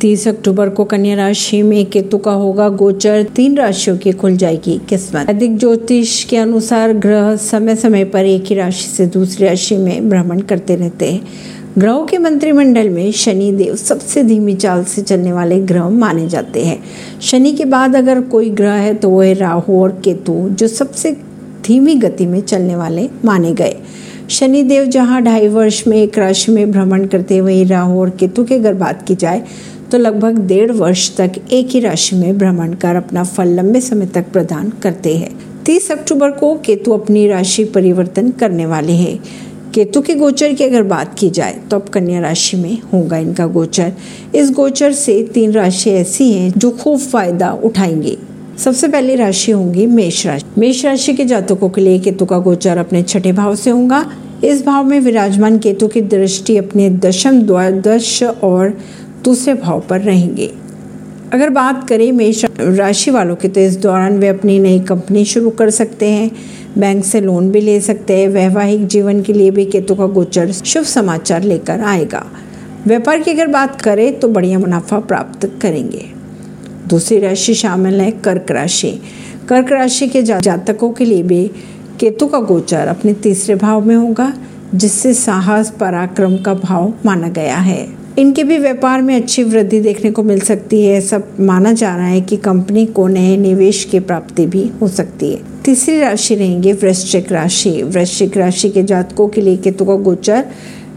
तीस अक्टूबर को कन्या राशि में केतु का होगा गोचर। तीन राशियों की खुल जाएगी किस्मत। अधिक ज्योतिष के अनुसार ग्रह समय समय पर एक ही राशि से दूसरी राशि में भ्रमण करते रहते हैं। ग्रहों के मंत्रिमंडल में शनि देव सबसे धीमी चाल से चलने वाले ग्रह माने जाते हैं। शनि के बाद अगर कोई ग्रह है तो वह राहु और केतु, जो सबसे धीमी गति में चलने वाले माने गए। शनिदेव जहाँ ढाई वर्ष में एक राशि में भ्रमण करते वही राहु और केतु की अगर बात की जाए तो लगभग डेढ़ वर्ष तक एक ही राशि में भ्रमण कर अपना फल लंबे समय तक प्रदान करते हैं। तीस अक्टूबर को केतु अपनी राशि परिवर्तन करने वाले हैं। केतु के गोचर की अगर बात की जाए तो अब कन्या राशि में होगा इनका गोचर। इस गोचर से तीन राशि ऐसी हैं जो खूब फ़ायदा उठाएँगे। सबसे पहली राशि होंगी मेष राशि। मेष राशि के जातकों के लिए केतु का गोचर अपने छठे भाव से होगा। इस भाव में विराजमान केतु की दृष्टि अपने दशम द्वादश और दूसरे भाव पर रहेंगे। अगर बात करें मेष राशि वालों की तो इस दौरान वे अपनी नई कंपनी शुरू कर सकते हैं। बैंक से लोन भी ले सकते हैं। वैवाहिक जीवन के लिए भी केतु का गोचर शुभ समाचार लेकर आएगा। व्यापार की अगर बात करें तो बढ़िया मुनाफा प्राप्त करेंगे। दूसरी राशि शामिल है कर्क राशि। कर्क राशि के जातकों के लिए भी केतु का गोचर अपने तीसरे भाव में होगा, जिससे साहस, पराक्रम का भाव माना गया है। इनके भी व्यापार में अच्छी वृद्धि देखने को मिल सकती है। सब माना जा रहा है कि कंपनी को नए निवेश की प्राप्ति भी हो सकती है। तीसरी राशि रहेंगे वृश्चिक राशि। वृश्चिक राशि के जातकों के लिए केतु का गोचर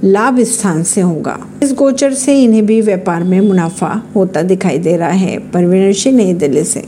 लाभ स्थान से होगा। इस गोचर से इन्हें भी व्यापार में मुनाफा होता दिखाई दे रहा है। परवीन नई दिल्ली से।